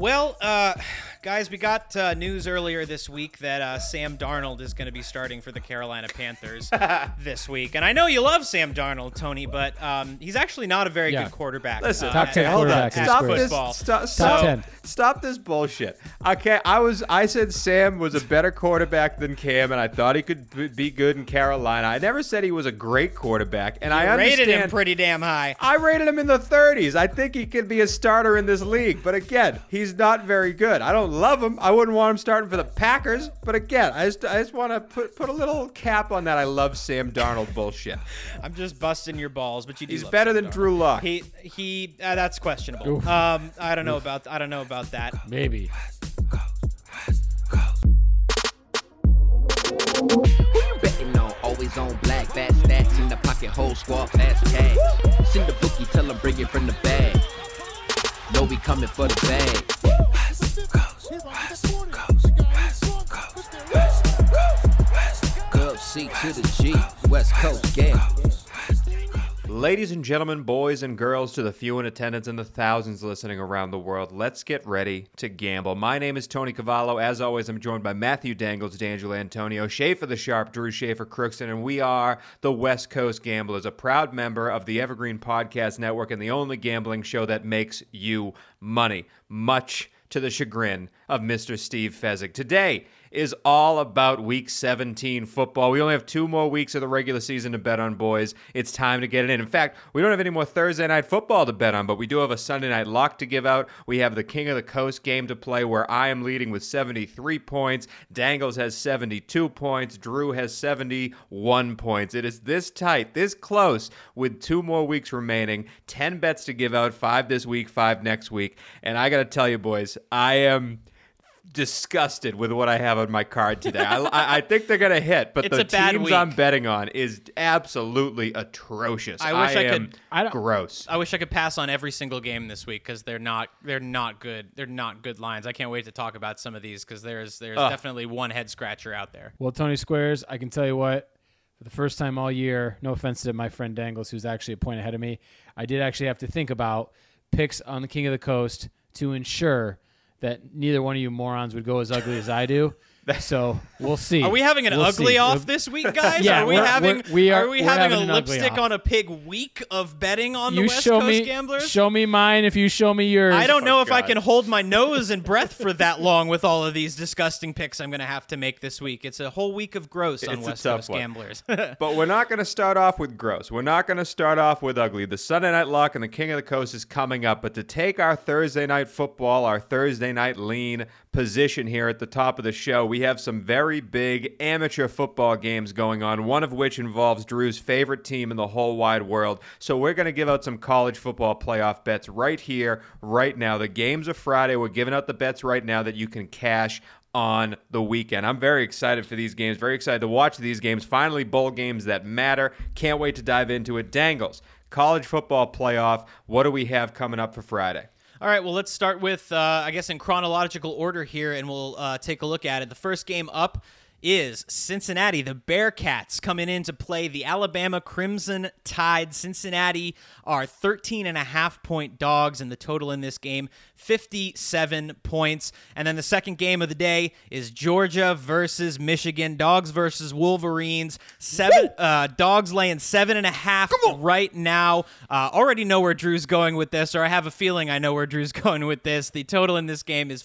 Well, uh, guys, we got uh, news earlier this week that uh, Sam Darnold is going to be starting for the Carolina Panthers this week. And I know you love Sam Darnold, Tony, but um, he's actually not a very Yeah. good quarterback. Listen, uh, Top at- 10 at- hold quarterback in Stop this. Football. Stop, Top stop, 10. stop this bullshit. Okay, I was. I said Sam was a better quarterback than Cam, and I thought he could be good in Carolina. I never said he was a great quarterback, and I rated understand. him pretty damn high. I rated him in the 30s. I think he could be a starter in this league. But again, he's not very good. I don't love him. I wouldn't want him starting for the Packers. But again, I just, I just want to put, put a little cap on that. I love Sam Darnold bullshit. I'm just busting your balls, but you do He's love better Sam than Darnold. Drew Lock. He he. Uh, that's questionable. Oof. Um, I don't know about I don't know about that. Maybe. Who you betting on? Always on black, fat stacks in the pocket, whole squad, fast cash. Send the bookie, tell him bring it from the bag. Know we coming for the bag. Gov C to the G, West Coast gang. Ladies and gentlemen, boys and girls, to the few in attendance and the thousands listening around the world, let's get ready to gamble. My name is Tony Cavallo. As always, I'm joined by Matthew Dangles, D'Angelo Antonio, Schaefer the Sharp, Drew Schaefer Crookston, and we are the West Coast Gamblers, a proud member of the Evergreen Podcast Network and the only gambling show that makes you money, much to the chagrin of Mr. Steve Fezzik. Today is all about week 17 football. We only have two more weeks of the regular season to bet on, boys. It's time to get it in. In fact, we don't have any more Thursday night football to bet on, but we do have a Sunday night lock to give out. We have the King of the Coast game to play where I am leading with 73 points. Dangles has 72 points. Drew has 71 points. It is this tight, this close, with two more weeks remaining. 10 bets to give out, five this week, five next week. And I got to tell you, boys, I am disgusted with what I have on my card today. I, I, I think they're gonna hit, but It's the a bad teams week. I'm betting on is absolutely atrocious. I wish I am could- I don't- gross. I wish I could pass on every single game this week because they're not they're not good. They're not good lines. I can't wait to talk about some of these because there's there's Ugh. definitely one head scratcher out there. Well, Tony Squares, I can tell you what, for the first time all year, no offense to my friend Dangles, who's actually a point ahead of me, I did actually have to think about picks on the King of the Coast to ensure that neither one of you morons would go as ugly as I do. So we'll see. Are we having an We'll ugly see. off uh, this week, guys? Yeah, are we we're- having we're- we are- we having, having a lipstick on a pig week of betting on You the West show Coast me, gamblers? show me mine if you show me yours. I don't know Oh, if I can hold my nose and breath for that long with all of these disgusting picks I'm going to have to make this week. It's a whole week of gross on It's a West Coast one. gamblers. But we're not going to start off with gross. We're not going to start off with ugly. The Sunday night lock and the King of the Coast is coming up. But to take our Thursday night football, our Thursday night lean position here at the top of the show, we have some very big amateur football games going on, one of which involves Drew's favorite team in the whole wide world. So we're going to give out some college football playoff bets right here, right now. The games are Friday. We're giving out the bets right now that you can cash on the weekend. I'm very excited for these games, very excited to watch these games. Finally, bowl games that matter. Can't wait to dive into it. Dangles, college football playoff. What do we have coming up for Friday? All right, well, let's start with, uh, I guess, in chronological order here, and we'll uh, take a look at it. The first game up is Cincinnati. The Bearcats coming in to play the Alabama Crimson Tide. Cincinnati are 13 and a half point dogs, and the total in this game, 57 points. And then the second game of the day is Georgia versus Michigan. Dogs versus Wolverines. Seven uh, dogs laying seven and a half right now. Uh, already know where Drew's going with this, or I have a feeling I know where Drew's going with this. The total in this game is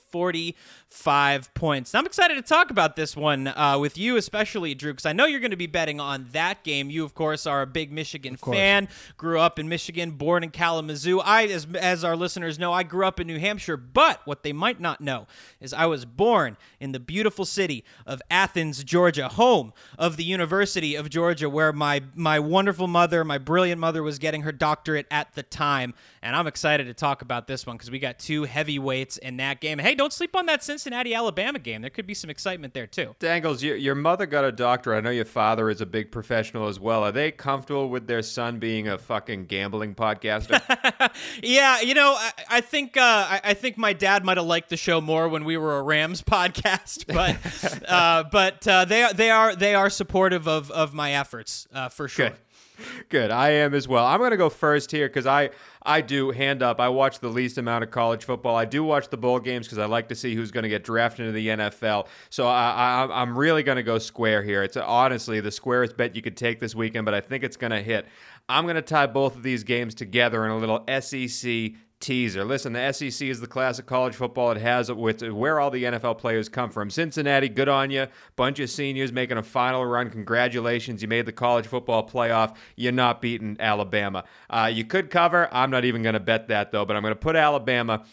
45 points. I'm excited to talk about this one uh, with you, especially Drew, because I know you're going to be betting on that game. You, of course, are a big Michigan fan. Grew up in Michigan, born in Kalamazoo. I, as as our listeners know, I grew up in New Hampshire. But what they might not know is I was born in the beautiful city of Athens, Georgia, home of the University of Georgia, where my my wonderful mother, my brilliant mother, was getting her doctorate at the time. And I'm excited to talk about this one because we got two heavyweights in that game. Hey, don't sleep on that Cincinnati Alabama game. There could be some excitement there too. Dangles, your, your mother got a doctor. I know your father is a big professional as well. Are they comfortable with their son being a fucking gambling podcaster? Yeah, you know, I, I think uh, I, I think my dad might have liked the show more when we were a Rams podcast, but uh, but uh, they are they are they are supportive of of my efforts uh, for sure. Good. Good. I am as well. I'm going to go first here because I I do hand up. I watch the least amount of college football. I do watch the bowl games because I like to see who's going to get drafted into the NFL. So I, I I'm really going to go square here. It's honestly the squarest bet you could take this weekend, but I think it's going to hit. I'm going to tie both of these games together in a little SEC teaser. Listen, the SEC is the class of college football it has with where all the NFL players come from. Cincinnati, good on you. Bunch of seniors making a final run. Congratulations. You made the college football playoff. You're not beating Alabama. Uh, you could cover. I'm not even going to bet that, though, but I'm going to put Alabama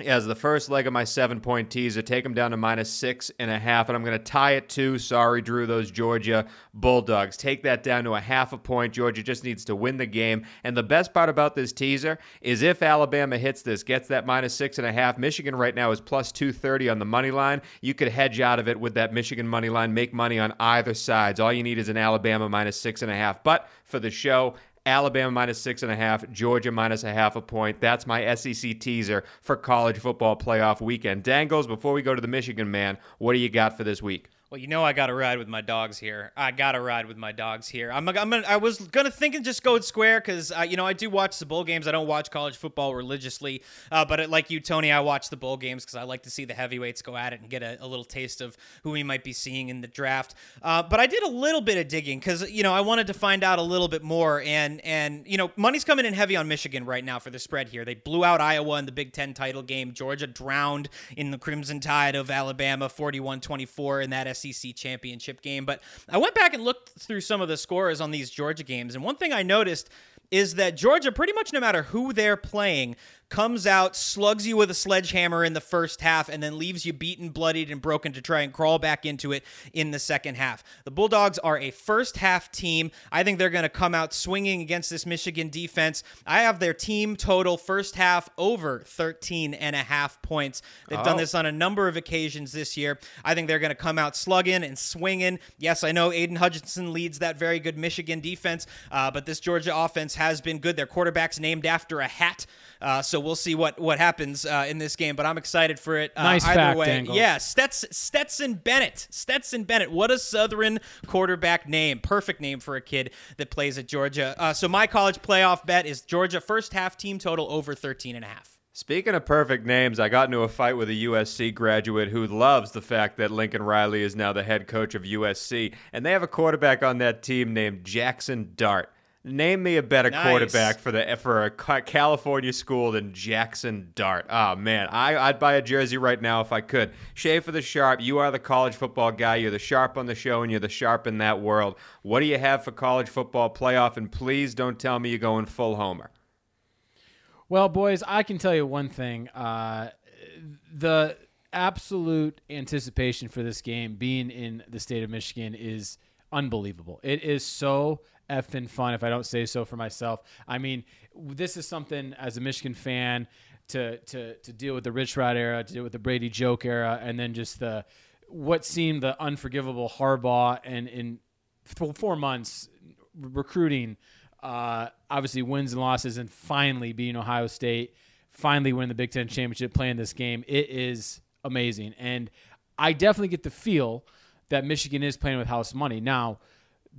as the first leg of my seven point teaser. Take them down to minus six and a half, and I'm going to tie it to, sorry, Drew, those Georgia Bulldogs. Take that down to a half a point. Georgia just needs to win the game. And the best part about this teaser is if Alabama hits this, gets that minus six and a half, Michigan right now is plus 230 on the money line. You could hedge out of it with that Michigan money line, make money on either sides. All you need is an Alabama minus six and a half. But for the show, Alabama minus six and a half, Georgia minus a half a point. That's my SEC teaser for college football playoff weekend. Dangles, before we go to the Michigan man, what do you got for this week? Well, you know I got to ride with my dogs here. I got to ride with my dogs here. I'm, I'm gonna, I was gonna think and just go square because uh, you know I do watch the bowl games. I don't watch college football religiously, uh, but it, like you, Tony, I watch the bowl games because I like to see the heavyweights go at it and get a, a, little taste of who we might be seeing in the draft. Uh, but I did a little bit of digging because you know I wanted to find out a little bit more, and and you know money's coming in heavy on Michigan right now for the spread here. They blew out Iowa in the Big Ten title game. Georgia drowned in the Crimson Tide of Alabama, 41-24 in that SEC championship game. But I went back and looked through some of the scores on these Georgia games, and one thing I noticed is that Georgia, pretty much no matter who they're playing, comes out, slugs you with a sledgehammer in the first half, and then leaves you beaten, bloodied, and broken to try and crawl back into it in the second half. The Bulldogs are a first half team. I think they're going to come out swinging against this Michigan defense. I have their team total first half over 13 and a half points. They've oh. done this on a number of occasions this year. I think they're going to come out slugging and swinging. Yes, I know Aidan Hutchinson leads that very good Michigan defense, uh, but this Georgia offense has been good. Their quarterback's named after a hat. Uh, so we'll see what what happens uh, in this game. But I'm excited for it. Uh, nice either fact, way. Dangles. Yeah, Stetson, Stetson Bennett. Stetson Bennett. What a Southern quarterback name. Perfect name for a kid that plays at Georgia. Uh, so my college playoff bet is Georgia first half team total over 13 and a half. Speaking of perfect names, I got into a fight with a USC graduate who loves the fact that Lincoln Riley is now the head coach of USC, and they have a quarterback on that team named Jackson Dart. Name me a better nice. quarterback for the for a California school than Jackson Dart. Oh man, I, I'd buy a jersey right now if I could. Schaefer the sharp. You are the college football guy. You're the sharp on the show, and you're the sharp in that world. What do you have for college football playoff? And please don't tell me you're going full homer. Well, boys, I can tell you one thing. Uh, the absolute anticipation for this game being in the state of Michigan is unbelievable. It is so effing fun, if I don't say so for myself. I mean, this is something as a Michigan fan to to to deal with the Rich Rod era, to deal with the Brady Hoke era, and then just the what seemed the unforgivable Harbaugh and in four months recruiting, uh, obviously wins and losses, and finally beating Ohio State, finally win the Big Ten championship, playing this game. It is amazing, and I definitely get the feel that Michigan is playing with house money now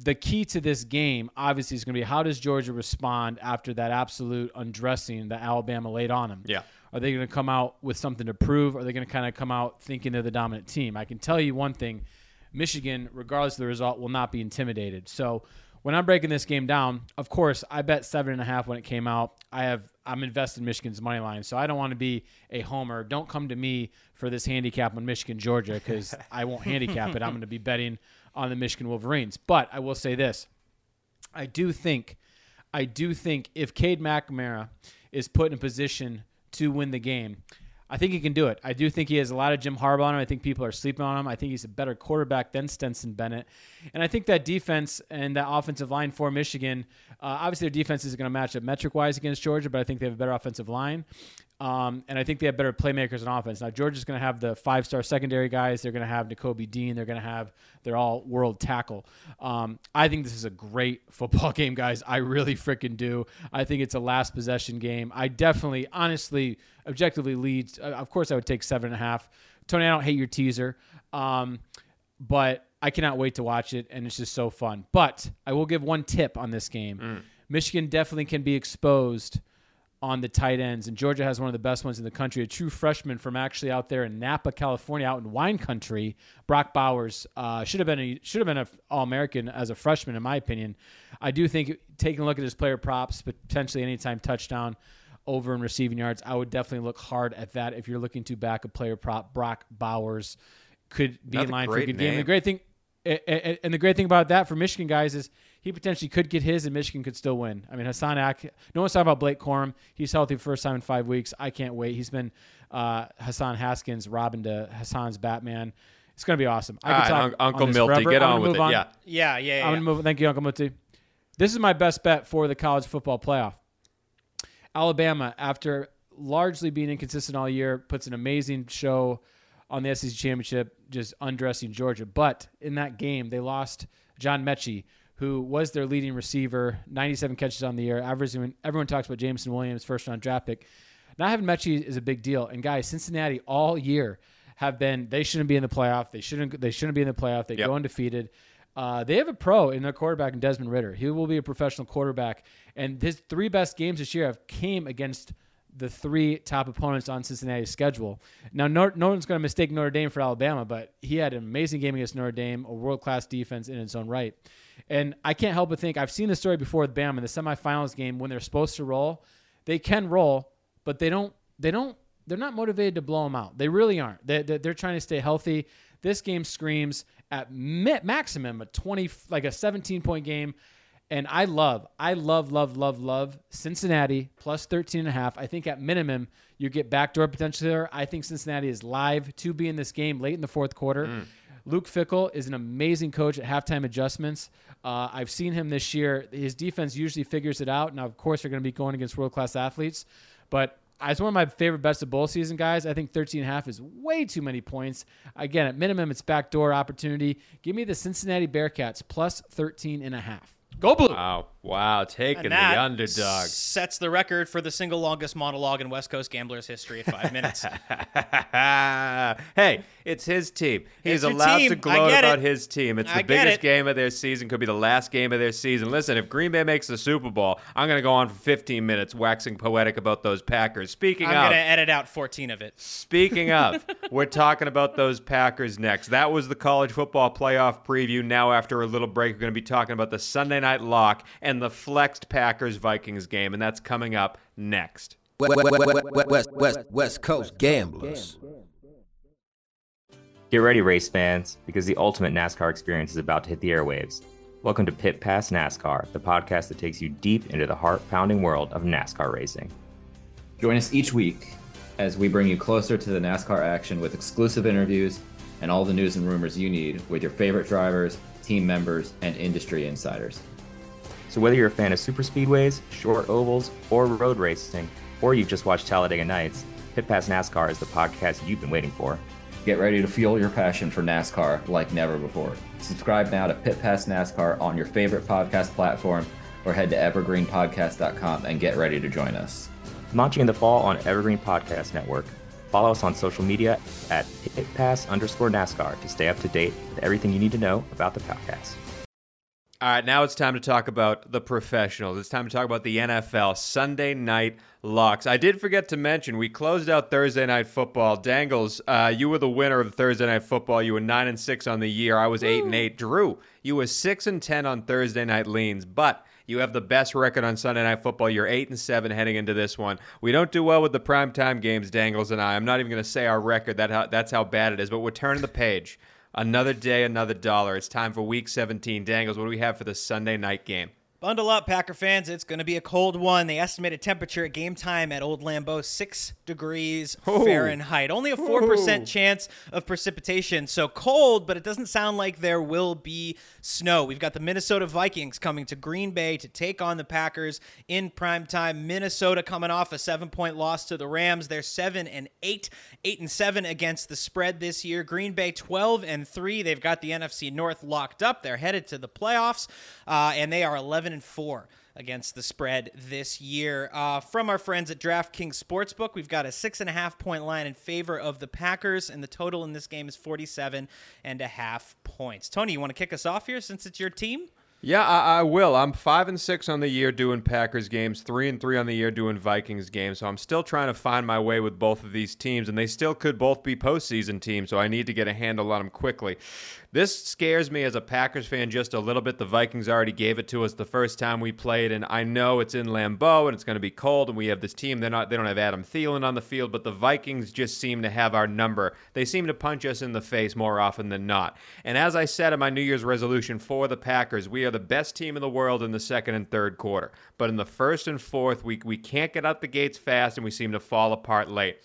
the key to this game obviously is going to be how does Georgia respond after that absolute undressing that Alabama laid on them? Yeah. Are they going to come out with something to prove? Are they going to kind of come out thinking they're the dominant team? I can tell you one thing Michigan, regardless of the result, will not be intimidated. So when I'm breaking this game down, of course, I bet seven and a half when it came out. I have I'm invested in Michigan's money line, so I don't want to be a homer. Don't come to me for this handicap on Michigan Georgia because I won't handicap it. I'm going to be betting on the Michigan Wolverines. But I will say this: I do think, I do think if Cade McNamara is put in a position to win the game, I think he can do it. I do think he has a lot of Jim Harbaugh on him. I think people are sleeping on him. I think he's a better quarterback than Stetson Bennett. And I think that defense and that offensive line for Michigan, uh, obviously their defense is going to match up metric wise against Georgia, but I think they have a better offensive line. Um, and I think they have better playmakers on offense. Now, Georgia's going to have the five star secondary guys. They're going to have Nakobe Dean. They're going to have they're all world tackle. Um, I think this is a great football game, guys. I really freaking do. I think it's a last possession game. I definitely, honestly, objectively leads. Uh, of course, I would take seven and a half. Tony, I don't hate your teaser. Um, but I cannot wait to watch it, and it's just so fun. But I will give one tip on this game. Michigan definitely can be exposed on the tight ends, and Georgia has one of the best ones in the country. A true freshman from actually out there in Napa, California, out in wine country. Brock Bowers uh, should have been a should have been an All American as a freshman, in my opinion. I do think taking a look at his player props, potentially anytime touchdown over in receiving yards, I would definitely look hard at that if you're looking to back a player prop. Brock Bowers could be in line for a good game. name. The great thing, and the great thing about that for Michigan guys is he potentially could get his, and Michigan could still win. I mean, Hassan Ak. No one's talking about Blake Corum. He's healthy for first time in five weeks. I can't wait. He's been uh, Hassan Haskins, Robin to Hassan's Batman. It's going to be awesome. I All could right, talk Un- Uncle on Milty, forever. get I'm on gonna with move it. Yeah. Yeah, yeah, yeah. I'm gonna move. Thank you, Uncle Muti. This is my best bet for the college football playoff. Alabama, after largely being inconsistent all year, puts an amazing show on the SEC championship, just undressing Georgia. But in that game, they lost John Metchie, who was their leading receiver, 97 catches on the year. Averaging, everyone talks about Jameson Williams, first round draft pick. Not having Metchie is a big deal. And guys, Cincinnati all year have been they shouldn't be in the playoff. They shouldn't they shouldn't be in the playoff. They Yep. go undefeated. Uh, they have a pro in their quarterback in Desmond Ridder. He will be a professional quarterback, and his three best games this year have came against the three top opponents on Cincinnati's schedule. Now, no, no one's going to mistake Notre Dame for Alabama, but he had an amazing game against Notre Dame, a world class defense in its own right. And I can't help but think I've seen the story before with Bam in the semifinals game when they're supposed to roll, they can roll, but they don't. They don't. They're not motivated to blow them out. They really aren't. They, they, they're trying to stay healthy. This game screams at maximum a 20, like a 17 point game. And I love, I love, love, love, love Cincinnati plus 13 and a half. I think at minimum, you get backdoor potential there. I think Cincinnati is live to be in this game late in the fourth quarter. Mm. Luke Fickell is an amazing coach at halftime adjustments. Uh, I've seen him this year. His defense usually figures it out. Now, of course, they're going to be going against world class athletes, but it's one of my favorite bets of bowl season, guys. I think 13 and a half is way too many points. Again, at minimum, it's backdoor opportunity. Give me the Cincinnati Bearcats plus 13 and a half. Go blue. Wow. Wow. Taking the underdog. sets the record for the single longest monologue in West Coast Gamblers history at five minutes. hey, it's his team. He's allowed team. to gloat about it. his team. It's I the biggest it. game of their season. Could be the last game of their season. Listen, if Green Bay makes the Super Bowl, I'm going to go on for 15 minutes waxing poetic about those Packers. Speaking I'm of, gonna edit out 14 of it. Speaking of, we're talking about those Packers next. That was the college football playoff preview. Now, after a little break, we're going to be talking about the Sunday night lock and the flexed Packers Vikings game, and that's coming up next. West, West, West, West, West Coast Gamblers. Get ready, race fans, because the ultimate NASCAR experience is about to hit the airwaves. Welcome to Pit Pass NASCAR, the podcast that takes you deep into the heart pounding world of NASCAR racing. Join us each week as we bring you closer to the NASCAR action with exclusive interviews and all the news and rumors you need with your favorite drivers, team members, and industry insiders. So, whether you're a fan of super speedways, short ovals, or road racing, or you've just watched Talladega Nights, Pit Pass NASCAR is the podcast you've been waiting for. Get ready to fuel your passion for NASCAR like never before. Subscribe now to Pit Pass NASCAR on your favorite podcast platform or head to evergreenpodcast.com and get ready to join us. Launching in the fall on Evergreen Podcast Network. Follow us on social media at pitpass underscore NASCAR to stay up to date with everything you need to know about the podcast. All right, now it's time to talk about the professionals. It's time to talk about the NFL Sunday night locks. I did forget to mention we closed out Thursday night football. Dangles, uh, you were the winner of Thursday night football. You were nine and six on the year. I was eight and eight. Drew, you were six and ten on Thursday night leans, but you have the best record on Sunday night football. You're eight and seven heading into this one. We don't do well with the primetime games, Dangles and I. I'm not even going to say our record. That how, that's how bad it is. But we're turning the page. Another day, another dollar. It's time for Week 17. Dangles, what do we have for the Sunday night game? Bundle up, Packer fans. It's going to be a cold one. The estimated temperature at game time at Old Lambeau, 6 degrees Ooh. Fahrenheit. Only a 4% Ooh. chance of precipitation. So cold, but it doesn't sound like there will be snow. We've got the Minnesota Vikings coming to Green Bay to take on the Packers in prime time. Minnesota coming off a seven point loss to the Rams. They're 7 and 8, 8 and 7 against the spread this year. Green Bay 12 and 3. They've got the NFC North locked up. They're headed to the playoffs, uh, and they are 11 seven and four against the spread this year. Uh, from our friends at DraftKings Sportsbook, we've got a six and a half point line in favor of the Packers, and the total in this game is 47 and a half points. Tony, you want to kick us off here since it's your team? Yeah, I, I will. I'm five and six on the year doing Packers games, three and three on the year doing Vikings games. So I'm still trying to find my way with both of these teams, and they still could both be postseason teams. So I need to get a handle on them quickly. This scares me as a Packers fan just a little bit. The Vikings already gave it to us the first time we played, and I know it's in Lambeau and it's going to be cold, and we have this team. They're not. They don't have Adam Thielen on the field, but the Vikings just seem to have our number. They seem to punch us in the face more often than not. And as I said in my New Year's resolution for the Packers, we are the best team in the world in the second and third quarter. But in the first and fourth, we we can't get out the gates fast, and we seem to fall apart late.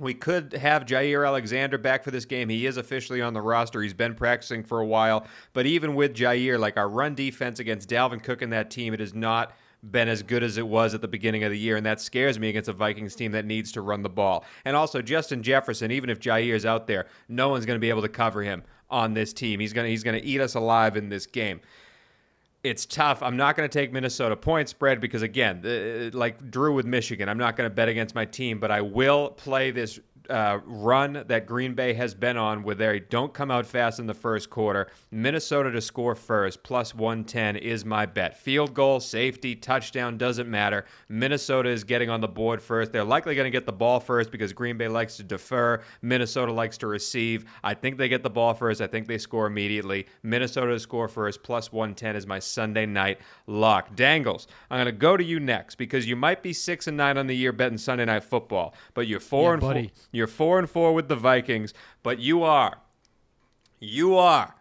We could have Jaire Alexander back for this game. He is officially on the roster. He's been practicing for a while. But even with Jaire, like our run defense against Dalvin Cook and that team, it has not been as good as it was at the beginning of the year. And that scares me against a Vikings team that needs to run the ball. And also, Justin Jefferson, even if Jaire is out there, no one's going to be able to cover him on this team. He's going to, he's going to eat us alive in this game it's tough. I'm not going to take Minnesota point spread because, again, like Drew with Michigan, I'm not going to bet against my team, but I will play this uh, run that Green Bay has been on where they don't come out fast in the first quarter. Minnesota to score first, plus 110 is my bet. Field goal, safety, touchdown, doesn't matter. Minnesota is getting on the board first. They're likely going to get the ball first because Green Bay likes to defer. Minnesota likes to receive. I think they get the ball first. I think they score immediately. Minnesota to score first, plus 110 is my Sunday night lock. Dangles, I'm going to go to you next because you might be 6 and 9 on the year betting Sunday night football, but you're 4 Yeah, and buddy. 4. You're four and four with the Vikings, but you are, you are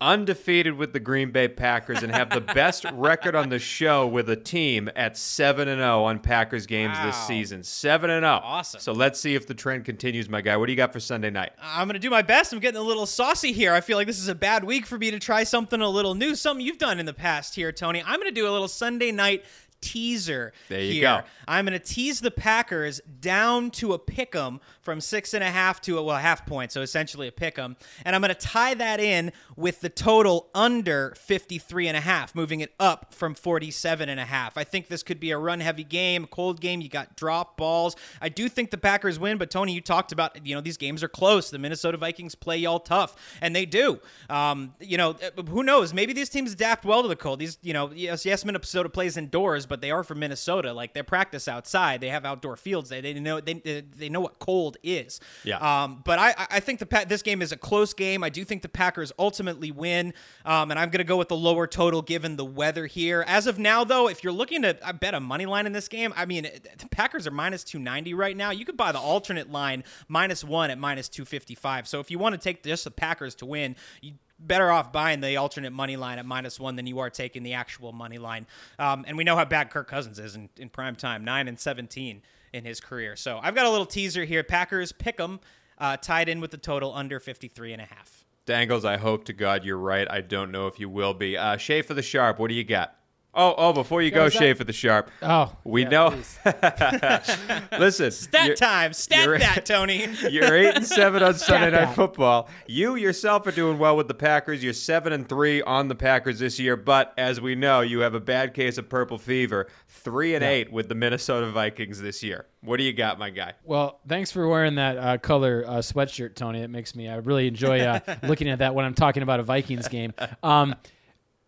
undefeated with the Green Bay Packers and have the best record on the show with a team at seven and zero on Packers games this season. Seven and zero. Awesome. So let's see if the trend continues, my guy. What do you got for Sunday night? I'm going to do my best. I'm getting a little saucy here. I feel like this is a bad week for me to try something a little new, something you've done in the past here, Tony. I'm going to do a little Sunday night teaser There you here. go. I'm going to tease the Packers down to a pick 'em from six and a half to a well half point, so essentially a pick 'em, and I'm going to tie that in with the total under 53 and a half, moving it up from 47 and a half. I think this could be a run heavy game, cold game. You got drop balls. I do think the Packers win, but Tony, you talked about you know these games are close. The Minnesota Vikings play y'all tough, and they do. Um, you know, uh, who knows? Maybe these teams adapt well to the cold. These, you know, yes, yes, Minnesota plays indoors, but they are from Minnesota. Like they practice outside. They have outdoor fields. They, they know they, they know what cold is. Yeah. Um, but I I think the Pa- this game is a close game. I do think the Packers ultimately win, um, and I'm going to go with the lower total given the weather here. As of now, though, if you're looking to I bet a money line in this game, I mean the Packers are minus 290 right now. You could buy the alternate line minus one at minus 255. So if you want to take just the Packers to win, you better off buying the alternate money line at minus one than you are taking the actual money line. Um, and we know how bad Kirk Cousins is in, in prime time, nine and 17 in his career. So I've got a little teaser here. Packers pick 'em, uh, tied in with the total under 53 and a half. Dangles, I hope to God you're right. I don't know if you will be. Uh, Schaefer the Sharp, what do you got? Oh, oh! Before you go, that- Schaefer the Sharp. Oh, we yeah, know. Listen, Stat time. Stat you're- that, Tony. You're eight and seven on Sunday Night that. Football. You yourself are doing well with the Packers. You're seven and three on the Packers this year, but as we know, you have a bad case of purple fever. Three and eight with the Minnesota Vikings this year. What do you got, my guy? Well, thanks for wearing that uh, color uh, sweatshirt, Tony. It makes me I really enjoy uh, looking at that when I'm talking about a Vikings game. Um,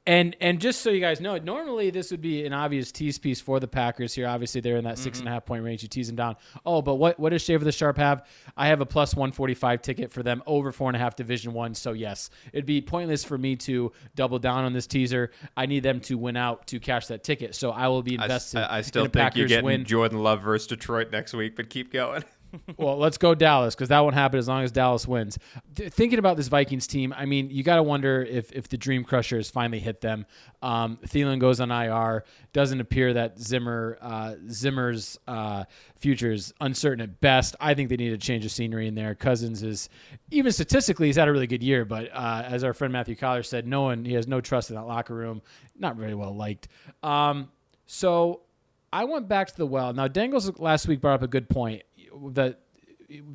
and and just so you guys know, normally this would be an obvious tease piece for the Packers here. Obviously, they're in that six and a mm-hmm. half point range. You tease them down. Oh, but what what does Shave of the Sharp have? I have a plus one forty five ticket for them over four and a half Division One. So yes, it'd be pointless for me to double down on this teaser. I need them to win out to cash that ticket. So I will be I, invested. I- I still in a think you're Packers getting win. Jordan Love versus Detroit next week, but keep going. well, let's go Dallas because that won't happen as long as Dallas wins. Th- thinking about this Vikings team, I mean, you got to wonder if if the Dream Crushers finally hit them. Um, Thielen goes on IR. Doesn't appear that Zimmer uh, Zimmer's uh, future is uncertain at best. I think they need a change of scenery in there. Cousins is even statistically he's had a really good year, but uh, as our friend Matthew Coller said, no one he has no trust in that locker room. Not very well liked. Um, so I went back to the well. Now, Dangles last week brought up a good point that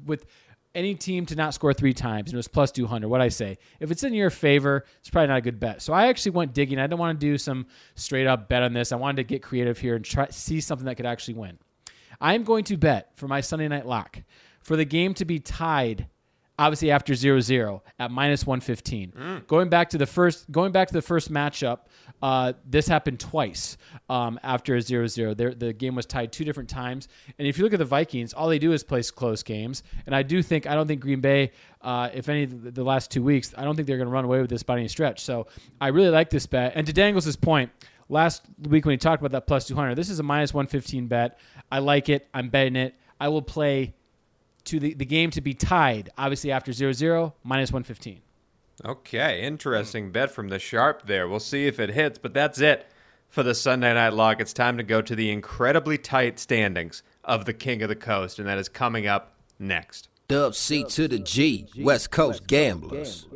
with any team to not score three times, and it was plus 200. What I say? If it's in your favor, it's probably not a good bet. So I actually went digging. I didn't want to do some straight up bet on this. I wanted to get creative here and try see something that could actually win. I'm going to bet for my Sunday night lock for the game to be tied obviously after 0-0 at minus 115 going back to the first going back to the first matchup uh, this happened twice um, after a 0-0 There- the game was tied two different times. And if you look at the vikings all they do is play close games. And i do think i don't think green bay uh, if any of the last two weeks i don't think they're going to run away with this by any stretch. So i really like this bet. And to dangles' point last week when he talked about that plus 200 this is a minus 115 bet. I like it. I'm betting it. I will play to the, the game to be tied, obviously after 0 0, minus 115. Okay, interesting bet from the sharp there. We'll see if it hits, but that's it for the Sunday night lock. It's time to go to the incredibly tight standings of the King of the Coast, and that is coming up next. Dub C to the G, West Coast Gamblers.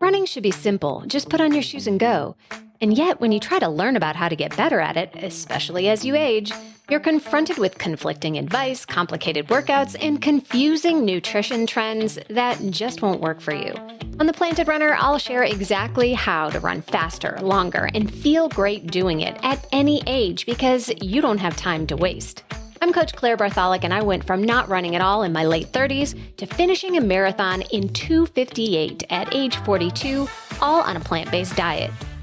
Running should be simple. Just put on your shoes and go. And yet, when you try to learn about how to get better at it, especially as you age, you're confronted with conflicting advice, complicated workouts, and confusing nutrition trends that just won't work for you. On The Planted Runner, I'll share exactly how to run faster, longer, and feel great doing it at any age because you don't have time to waste. I'm Coach Claire Bartholic, and I went from not running at all in my late 30s to finishing a marathon in 258 at age 42, all on a plant based diet.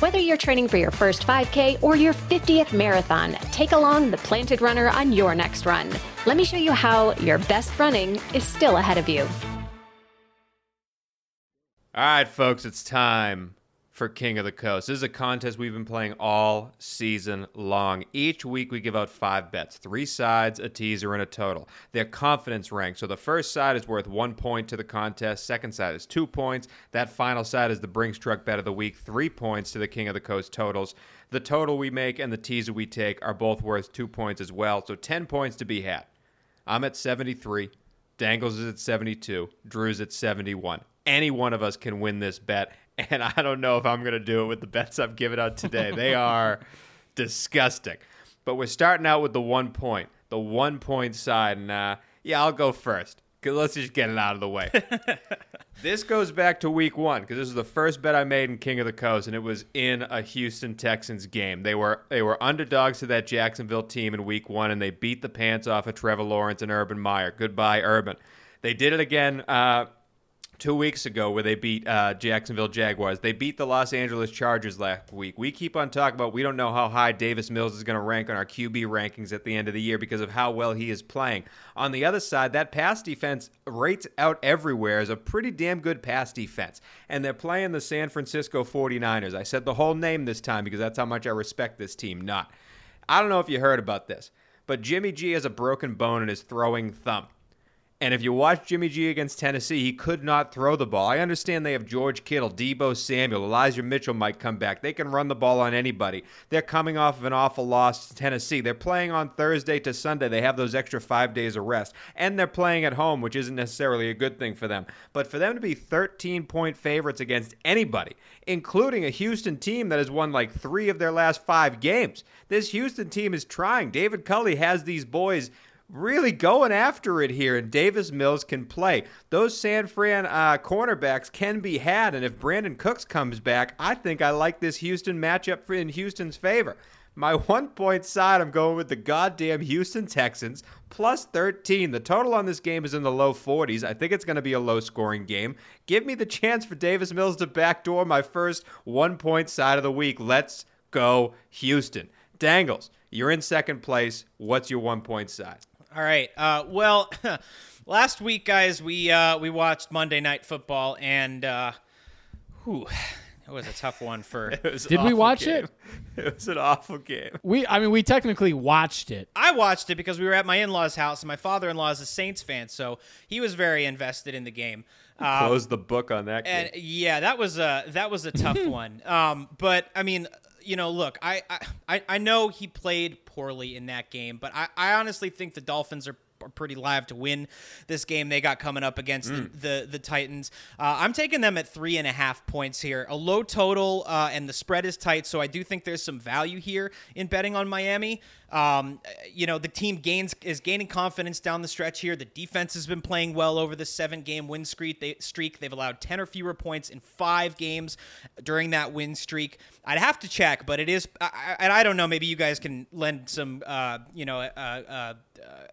Whether you're training for your first 5K or your 50th marathon, take along the Planted Runner on your next run. Let me show you how your best running is still ahead of you. All right, folks, it's time for King of the Coast. This is a contest we've been playing all season long. Each week we give out five bets, three sides, a teaser, and a total. They're confidence ranked. So the first side is worth one point to the contest, second side is two points. That final side is the Brinks Truck Bet of the Week, three points to the King of the Coast totals. The total we make and the teaser we take are both worth two points as well, so 10 points to be had. I'm at 73. Dangles is at 72. Drew's at 71. Any one of us can win this bet, and I don't know if I'm going to do it with the bets I've given out today. They are disgusting. But we're starting out with the one point, the one point side, and uh, yeah, I'll go first. Cause let's just get it out of the way. this goes back to week one because this is the first bet I made in King of the Coast, and it was in a Houston Texans game. They were they were underdogs to that Jacksonville team in week one, and they beat the pants off of Trevor Lawrence and Urban Meyer. Goodbye, Urban. They did it again uh, two weeks ago where they beat uh, Jacksonville Jaguars. They beat the Los Angeles Chargers last week. We keep on talking about we don't know how high Davis Mills is going to rank on our QB rankings at the end of the year because of how well he is playing. On the other side, that pass defense rates out everywhere as a pretty damn good pass defense. And they're playing the San Francisco 49ers. I said the whole name this time because that's how much I respect this team. Not. I don't know if you heard about this, but Jimmy G has a broken bone in his throwing thumb. And if you watch Jimmy G against Tennessee, he could not throw the ball. I understand they have George Kittle, Deebo Samuel, Elijah Mitchell might come back. They can run the ball on anybody. They're coming off of an awful loss to Tennessee. They're playing on Thursday to Sunday. They have those extra five days of rest. And they're playing at home, which isn't necessarily a good thing for them. But for them to be 13 point favorites against anybody, including a Houston team that has won like three of their last five games, this Houston team is trying. David Culley has these boys really going after it here, and Davis Mills can play. Those San Fran uh, cornerbacks can be had, and if Brandin Cooks comes back, I think I like this Houston matchup in Houston's favor. My one point side, I'm going with the goddamn Houston Texans plus 13. The total on this game is in the low 40s. I think it's going to be a low scoring game. Give me the chance for Davis Mills to backdoor my first one point side of the week. Let's go, Houston. Dangles, you're in second place. What's your one point side? All right. Uh, well, last week, guys, we uh, we watched Monday Night Football, and uh, whew, it was a tough one for. It Did we watch game. it? It was an awful game. We, I mean, we technically watched it. I watched it because we were at my in-laws' house, and my father-in-law is a Saints fan, so he was very invested in the game. Close the book on that game. And yeah, that was a that was a tough one. Um, but I mean, you know, look, I, I I know he played poorly in that game, but I, I honestly think the Dolphins are are pretty live to win this game they got coming up against the, the the Titans. Uh, I'm taking them at three and a half points here, a low total, uh, and the spread is tight. So I do think there's some value here in betting on Miami. Um, you know, the team gains is gaining confidence down the stretch here. The defense has been playing well over the seven game win streak. They, streak. They've allowed 10 or fewer points in five games during that win streak. I'd have to check, but it is, I, and I don't know, maybe you guys can lend some, uh, you know, uh, uh, uh,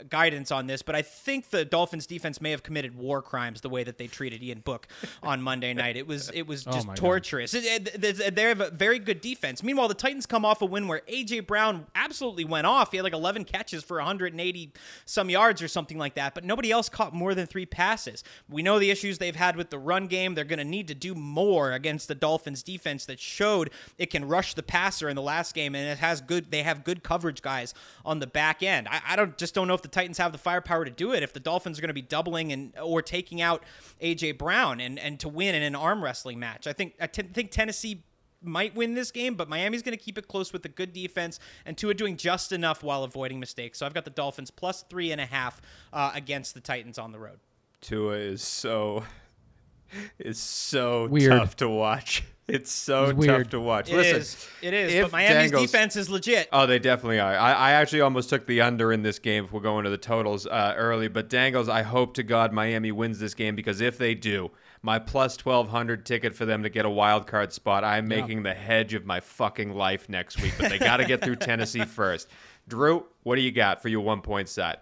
guidance on this, but I think the Dolphins defense may have committed war crimes the way that they treated Ian Book on Monday night. It was, it was just my God. torturous. It- it- They have a very good defense. Meanwhile, the Titans come off a win where AJ Brown absolutely went off. He had like 11 catches for 180 some yards or something like that, but nobody else caught more than three passes. We know the issues they've had with the run game. They're going to need to do more against the Dolphins defense that showed it can rush the passer in the last game, and it has good. They have good coverage guys on the back end. I, I don't just don't know if the Titans have the firepower to do it. If the Dolphins are going to be doubling and or taking out AJ Brown and and to win in an arm wrestling match, I think I t- think Tennessee might win this game, but Miami's going to keep it close with a good defense and Tua doing just enough while avoiding mistakes. So I've got the Dolphins plus three and a half uh, against the Titans on the road. Tua is so is so Weird. tough to watch. It's so It's tough weird. to watch. It Listen, is, it is. But Miami's Dangles- defense is legit. Oh, they definitely are. I, I actually almost took the under in this game if we're going to the totals uh, early. But Dangles, I hope to God Miami wins this game because if they do, my plus 1200 ticket for them to get a wild card spot, I'm making the hedge of my fucking life next week. But they got to get through Tennessee first. Drew, what do you got for your one point side?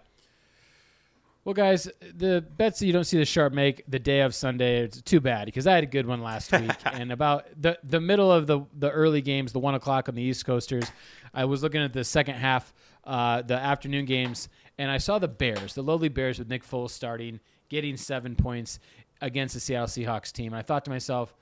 Well, guys, the bets that you don't see the sharp make the day of Sunday, it's too bad because I had a good one last week. and about the the middle of the the early games, the one o'clock on the East Coasters, I was looking at the second half, uh, the afternoon games, and I saw the Bears, the lowly Bears with Nick Foles starting, getting seven points against the Seattle Seahawks team. And I thought to myself,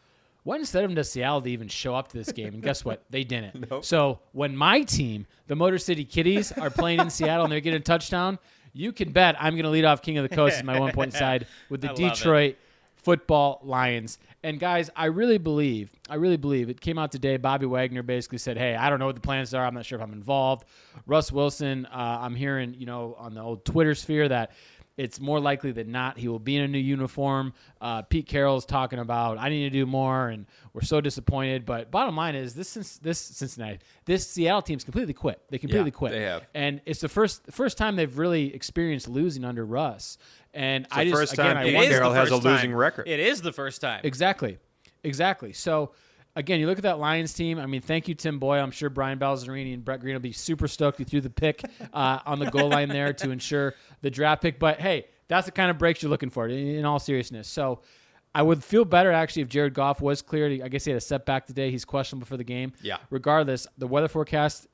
why instead of them to Seattle to even show up to this game? And guess what? They didn't. So when my team, the Motor City Kitties, are playing in Seattle and they're getting a touchdown, you can bet I'm going to lead off King of the Coast as my one point side with the. Detroit Football Lions. And guys, I really believe, I really believe it came out today. Bobby Wagner basically said, "Hey, I don't know what the plans are. I'm not sure if I'm involved." Russ Wilson, uh, I'm hearing, you know, on the old Twitter sphere that it's more likely than not he will be in a new uniform. Uh, Pete Carroll's talking about I need to do more, and we're so disappointed. But bottom line is this Cin- this Cincinnati, this Seattle team's completely quit. They completely Yeah, quit. they have. and it's the first first time they've really experienced losing under Russ. And I the just first again time I Pete wonder- Carroll has a first time. losing record. It is the first time. Exactly. Exactly. So again, you look at that Lions team. I mean, thank you, Tim Boy. I'm sure Brian Balzerini and Brett Green will be super stoked you threw the pick uh, on the goal line there to ensure the draft pick. But hey, that's the kind of breaks you're looking for in, in all seriousness. So I would feel better actually if Jared Goff was cleared. I guess he had a setback today. He's questionable for the game. Yeah. Regardless, the weather forecast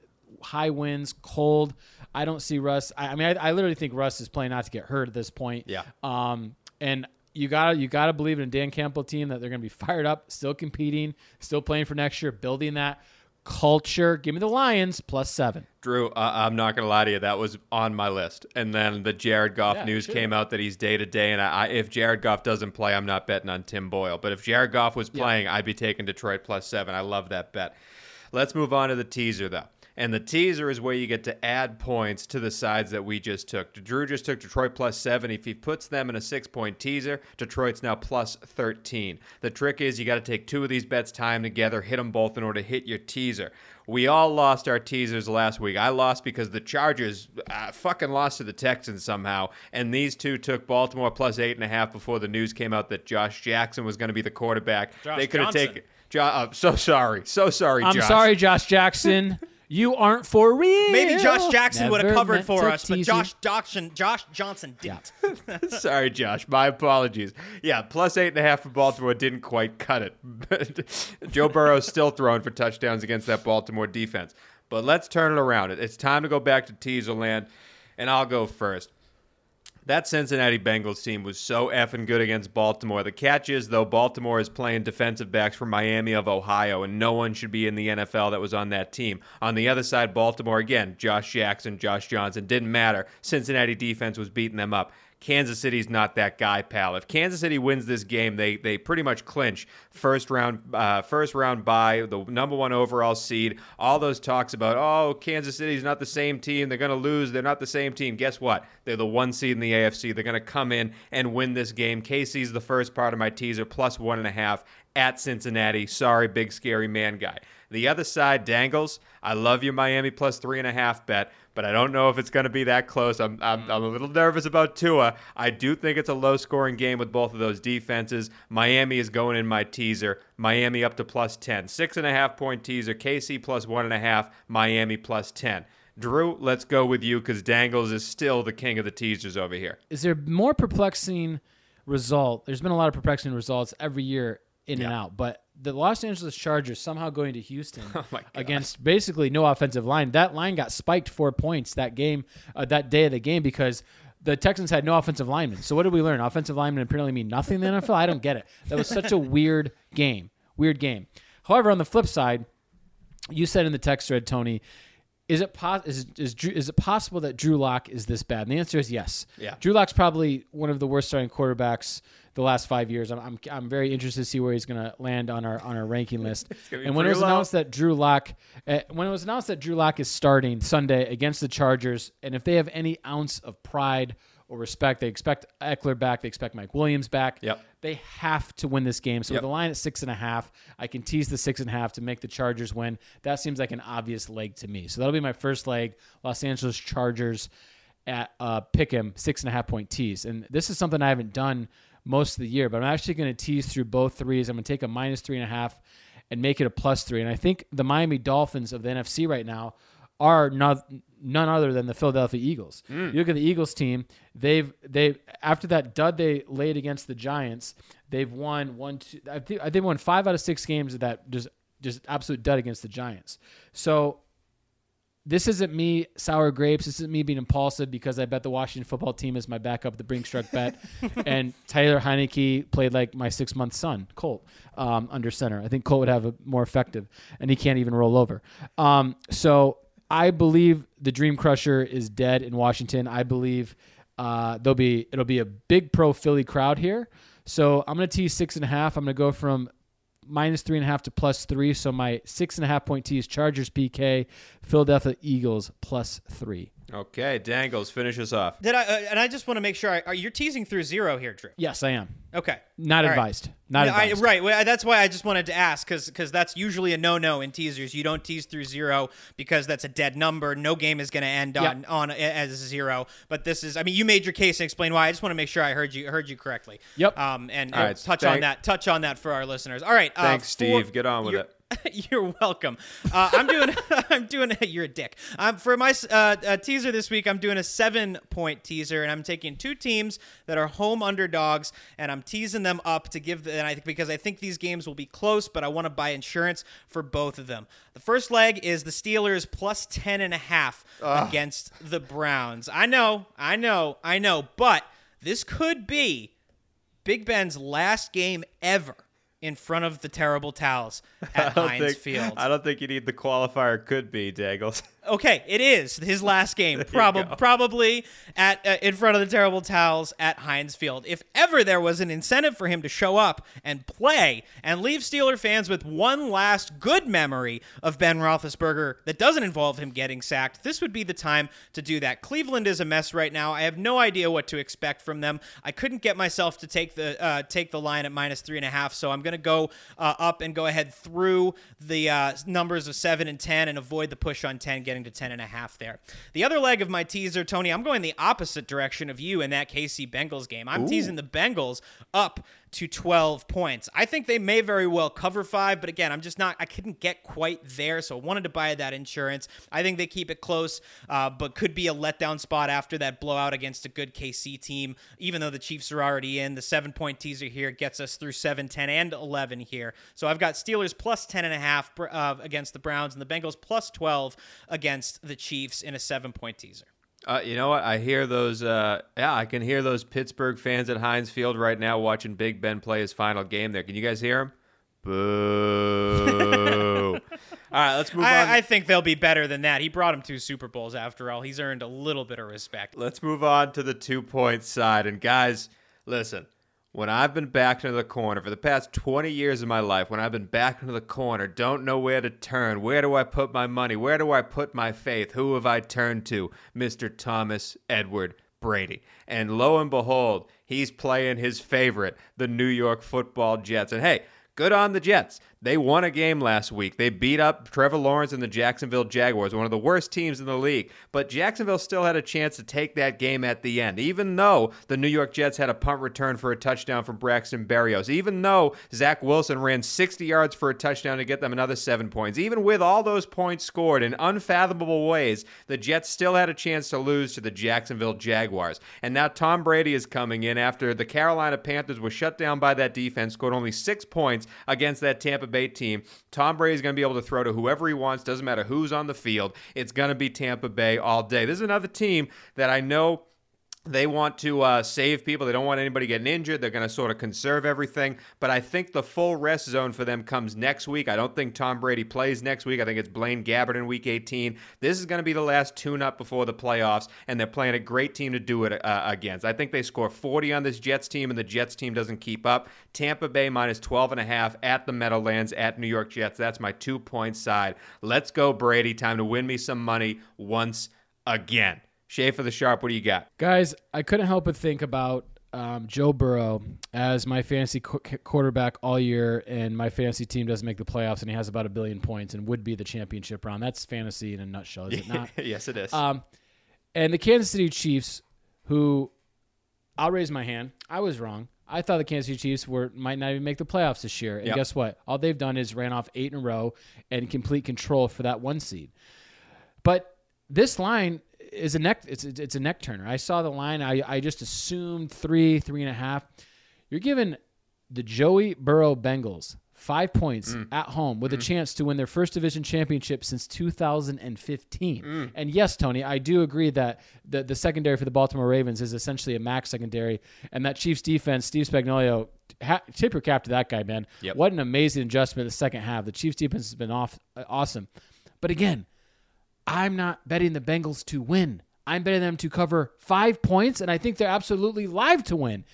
high winds, cold. I don't see Russ. I, I mean, I, I literally think Russ is playing not to get hurt at this point. Yeah. Um, and you gotta you gotta believe in a Dan Campbell team that they're gonna be fired up, still competing, still playing for next year, building that culture. Give me the Lions plus seven. Drew, uh, I'm not going to lie to you. That was on my list. And then the Jared Goff Yeah, news sure. came out that he's day to day. And I, I, if Jared Goff doesn't play, I'm not betting on Tim Boyle. But if Jared Goff was playing, I'd be taking Detroit plus seven. I love that bet. Let's move on to the teaser, though. And the teaser is where you get to add points to the sides that we just took. Drew just took Detroit plus seven. If he puts them in a six point teaser, Detroit's now plus 13. The trick is you got to take two of these bets time together, hit them both in order to hit your teaser. We all lost our teasers last week. I lost because the Chargers uh, fucking lost to the Texans somehow, and these two took Baltimore plus eight and a half before the news came out that Josh Jackson was going to be the quarterback. Josh they could have taken. Jo- uh, so sorry, so sorry. I'm Josh. sorry, Josh Jackson. you aren't for real. Maybe Josh Jackson would have covered meant for to us, but tease you. Josh Johnson, Josh Johnson didn't. Sorry, Josh. My apologies. Yeah, plus eight and a half for Baltimore didn't quite cut it. But Joe Burrow's still throwing for touchdowns against that Baltimore defense. But let's turn it around. It's time to go back to teaser land, and I'll go first. That Cincinnati Bengals team was so effing good against Baltimore. The catch is, though, Baltimore is playing defensive backs from Miami of Ohio, and no one should be in the NFL that was on that team. On the other side, Baltimore, again, Josh Jackson, Josh Johnson, didn't matter. Cincinnati defense was beating them up. Kansas City's not that guy, pal. If Kansas City wins this game, they they pretty much clinch first round uh, first round bye the number one overall seed. All those talks about oh Kansas City's not the same team, they're gonna lose, they're not the same team. Guess what? They're the one seed in the AFC. They're gonna come in and win this game. KC's the first part of my teaser, plus one and a half at Cincinnati. Sorry, big scary man guy. The other side dangles. I love your Miami plus three and a half bet, but I don't know if it's going to be that close. I'm, I'm, I'm a mm. little nervous about Tua. I do think it's a low scoring game with both of those defenses. Miami is going in my teaser. Miami up to plus 10. Six and a half point teaser. KC plus one and a half. Miami plus 10. Drew, let's go with you because Dangles is still the king of the teasers over here. Is there more perplexing result? There's been a lot of perplexing results every year in and out, but the Los Angeles Chargers somehow going to Houston Oh against basically no offensive line. That line got spiked four points that game, uh, that day of the game because the Texans had no offensive linemen. So what did we learn? Offensive linemen apparently mean nothing in the NFL. I don't get it. That was such a weird game. Weird game. However, on the flip side, you said in the text thread, Tony, is it pos- is, is Drew- is it possible that Drew Lock is this bad? And the answer is yes. Yeah. Drew Lock's probably one of the worst starting quarterbacks the last five years. I'm I'm, I'm very interested to see where he's going to land on our on our ranking list. and when it was low. announced that Drew Lock, uh, when it was announced that Drew Lock is starting Sunday against the Chargers, and if they have any ounce of pride or respect, they expect Ekeler back, they expect Mike Williams back. Yep. They have to win this game. So Yep. with the line at six and a half, I can tease the six and a half to make the Chargers win. That seems like an obvious leg to me. So that'll be my first leg. Los Angeles Chargers at uh, him six and a half point tease. And this is something I haven't done most of the year, but I'm actually going to tease through both threes. I'm going to take a minus three and a half and make it a plus three. And I think the Miami Dolphins of the NFC right now are not none other than the Philadelphia Eagles. Mm. You look at the Eagles team; they've they after that dud they laid against the Giants, they've won one. Two, I think they won five out of six games of that just just absolute dud against the Giants. So this isn't me sour grapes. This isn't me being impulsive because I bet the Washington football team is my backup, the Brinks truck bet, and Tyler Heinicke played like my six month son, Colt, um, under center. I think Colt would have a more effective, and he can't even roll over. Um, so I believe the Dream Crusher is dead in Washington. I believe uh, there'll be it'll be a big pro Philly crowd here. So I'm gonna tease six and a half. I'm gonna go from minus three and a half to plus three. So my six and a half point tease Chargers PK, Philadelphia Eagles plus three. Okay, Dangles, finish us off. Did I? Uh, and I just want to make sure. I, are you're teasing through zero here, Drew? Yes, I am. Okay. Not All right. advised. Not No, I- advised. right. Well, that's why I just wanted to ask because because that's usually a no no in teasers. You don't tease through zero because that's a dead number. No game is going to end on Yep. on as zero. But this is. I mean, you made your case and explained why. I just want to make sure I heard you heard you correctly. Yep. Um. And, and right, touch on that. Touch on that for our listeners. All right. uh, Thanks, for- Steve. Get on with you're- it. You're welcome. Uh, I'm doing. I'm doing. You're a dick. Um, for my uh, uh, teaser this week, I'm doing a seven point teaser, and I'm taking two teams that are home underdogs, and I'm teasing them up to give. The, and I think because I think these games will be close, but I want to buy insurance for both of them. The first leg is the Steelers plus ten and a half against the Browns. I know. I know. I know. But this could be Big Ben's last game ever in front of the terrible towels at Heinz think, Field. I don't think you need the qualifier. Could be Dangles. Okay, it is his last game, probably probably at uh, in front of the terrible towels at Heinz Field. If ever there was an incentive for him to show up and play and leave Steeler fans with one last good memory of Ben Roethlisberger that doesn't involve him getting sacked, this would be the time to do that. Cleveland is a mess right now. I have no idea what to expect from them. I couldn't get myself to take the uh, take the line at minus three and a half, so I'm going to go uh, up and go ahead through the uh, numbers of seven and ten and avoid the push on ten, getting to ten and a half there. The other leg of my teaser, Tony, I'm going the opposite direction of you in that KC Bengals game. I'm teasing the Bengals up to 12 points. I think they may very well cover five, but again, I'm just not, I couldn't get quite there, so I wanted to buy that insurance. I think they keep it close, uh, but could be a letdown spot after that blowout against a good KC team, even though the Chiefs are already in. The seven point teaser here gets us through 7, 10, and 11 here. So I've got Steelers plus 10.5 uh, against the Browns and the Bengals plus 12 against the Chiefs in a seven point teaser. Uh, you know what? I hear those. Uh, yeah, I can hear those Pittsburgh fans at Heinz Field right now watching Big Ben play his final game there. Can you guys hear him? Boo! All right, let's move on. I, I think they'll be better than that. He brought him two Super Bowls after all. He's earned a little bit of respect. Let's move on to the two point side. And guys, listen, when I've been backed into the corner for the past 20 years of my life, when I've been backed into the corner, don't know where to turn, where do I put my money, where do I put my faith, who have I turned to? Mr. Thomas Edward Brady. And lo and behold, he's playing his favorite, the New York football Jets. And hey, good on the Jets. They won a game last week. They beat up Trevor Lawrence and the Jacksonville Jaguars, one of the worst teams in the league. But Jacksonville still had a chance to take that game at the end, even though the New York Jets had a punt return for a touchdown from Braxton Berrios, even though Zach Wilson ran 60 yards for a touchdown to get them another seven points. Even with all those points scored in unfathomable ways, the Jets still had a chance to lose to the Jacksonville Jaguars. And now Tom Brady is coming in after the Carolina Panthers were shut down by that defense, scored only six points against that Tampa Bay team. Tom Brady is going to be able to throw to whoever he wants, doesn't matter who's on the field. It's going to be Tampa Bay all day. This is another team that I know they want to uh, save people. They don't want anybody getting injured. They're going to sort of conserve everything. But I think the full rest zone for them comes next week. I don't think Tom Brady plays next week. I think it's Blaine Gabbert in week 18. This is going to be the last tune up before the playoffs, and they're playing a great team to do it uh, against. I think they score 40 on this Jets team, and the Jets team doesn't keep up. Tampa Bay minus 12 and a half at the Meadowlands at New York Jets. That's my two point side. Let's go, Brady. Time to win me some money once again. Schaefer the Sharp, what do you got? Guys, I couldn't help but think about um, Joe Burrow as my fantasy qu- quarterback all year, and my fantasy team doesn't make the playoffs, and he has about a billion points and would be the championship round. That's fantasy in a nutshell, is it not? yes, it is. Um, and the Kansas City Chiefs, who I'll raise my hand, I was wrong. I thought the Kansas City Chiefs were might not even make the playoffs this year. And Yep. guess what? All they've done is ran off eight in a row and complete control for that one seed. But this line is a neck. It's it's a neck turner. I saw the line. I I just assumed three, three and a half. You're giving the Joey Burrow Bengals five points mm. at home with a mm. chance to win their first division championship since 2015. Mm. And yes, Tony, I do agree that the the secondary for the Baltimore Ravens is essentially a max secondary, and that Chiefs defense, Steve Spagnuolo. Ha- tip your cap to that guy, man. Yep. What an amazing adjustment in the second half. The Chiefs defense has been off uh, awesome. But again, I'm not betting the Bengals to win. I'm betting them to cover five points, and I think they're absolutely live to win.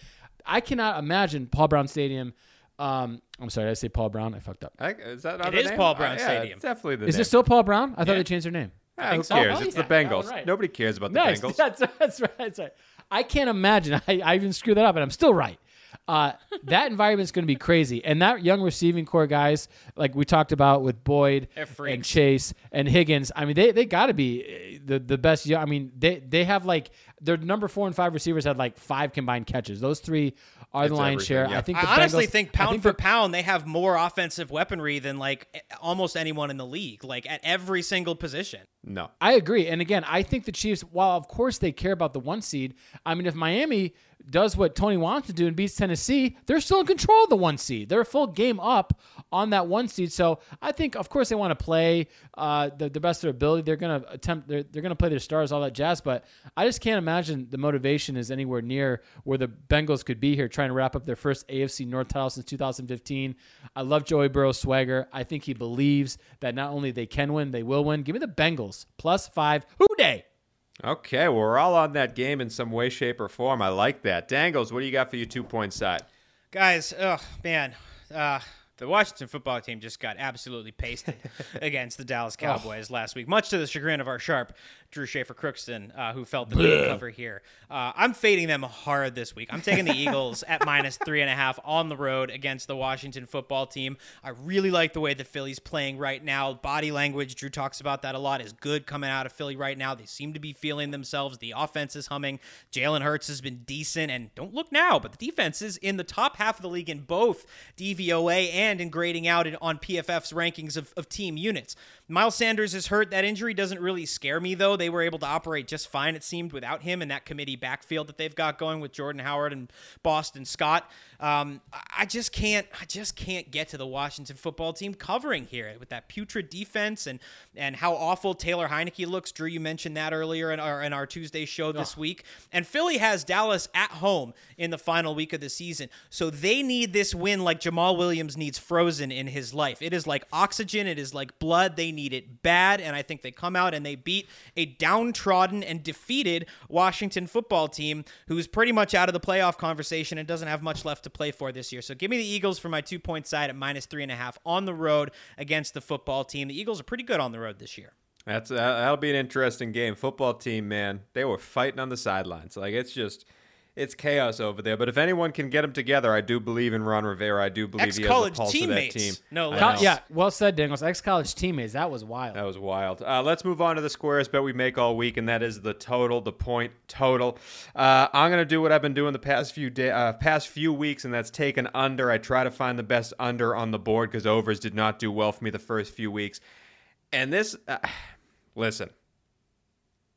I cannot imagine Paul Brown Stadium. Um, I'm sorry, did I say Paul Brown? I fucked up. I, is that not It the is name? Paul Brown Uh, yeah, Stadium. It's definitely the Is name. it still Paul Brown? I thought Yeah. they changed their name. Ah, who so. cares? Oh, it's yeah. the Bengals. Right. Nobody cares about the Nice. Bengals. That's, that's right. That's right. I can't imagine. I, I even screwed that up, and I'm still right. Uh, that environment's going to be crazy, and that young receiving corps guys, like we talked about with Boyd and. Chase and Higgins. I mean, they they got to be uh, the the best. I mean, they they have like their number four and five receivers had like five combined catches. Those three are the It's lion's share. yeah. I think. I honestly Bengals- think pound think for the- pound, they have more offensive weaponry than like almost anyone in the league, like at every single position. No. I agree. And again, I think the Chiefs, while of course they care about the one seed, I mean, if Miami does what Tony wants to do and beats Tennessee, they're still in control of the one seed. They're a full game up on that one seed. So I think, of course, they want to play uh, the, the best of their ability. They're going to attempt, they're, they're going to play their stars, all that jazz. But I just can't imagine the motivation is anywhere near where the Bengals could be here trying to wrap up their first AFC North title since 2015. I love Joey Burrow's swagger. I think he believes that not only they can win, they will win. Give me the Bengals plus five. Who Dey? Okay, well, we're all on that game in some way, shape, or form. I like that. Dangles, what do you got for your two point side? Guys, oh man, uh, the Washington football team just got absolutely pasted against the Dallas Cowboys last week, much to the chagrin of our sharp Drew Schaefer Crookston, uh, who felt the need cover here. Uh, I'm fading them hard this week. I'm taking the Eagles at minus three and a half on the road against the Washington football team. I really like the way the Phillies playing right now. Body language, Drew talks about that a lot, is good coming out of Philly right now. They seem to be feeling themselves. The offense is humming. Jalen Hurts has been decent, and don't look now, but the defense is in the top half of the league in both DVOA and in grading out on PFF's rankings of, of team units. Miles Sanders is hurt. That injury doesn't really scare me, though. They were able to operate just fine, it seemed, without him and that committee backfield that they've got going with Jordan Howard and Boston Scott. Um, I- just can't. I just can't get to the Washington football team covering here with that putrid defense and and how awful Taylor Heinicke looks. Drew, you mentioned that earlier in our in our Tuesday show this week. And Philly has Dallas at home in the final week of the season, so they need this win like Jamal Williams needs frozen in his life. It is like oxygen. It is like blood. They need it bad, and I think they come out and they beat a downtrodden and defeated Washington football team who's pretty much out of the playoff conversation and doesn't have much left to play for this year. So give me the Eagles for my two point side at minus three and a half on the road against the football team. The Eagles are pretty good on the road this year. That's uh, that'll be an interesting game. Football team, man, they were fighting on the sidelines. Like it's just, it's chaos over there. But if anyone can get them together, I do believe in Ron Rivera. I do believe he has the Ex-college pulse teammates. of that team. No I less. Yeah, well said, Dangles. Ex-college teammates. That was wild. That was wild. Uh, let's move on to the squares bet we make all week, and that is the total, the point total. Uh, I'm gonna do what I've been doing the past few day, uh, past few weeks, and that's take an under. I try to find the best under on the board because overs did not do well for me the first few weeks. And this, uh, listen,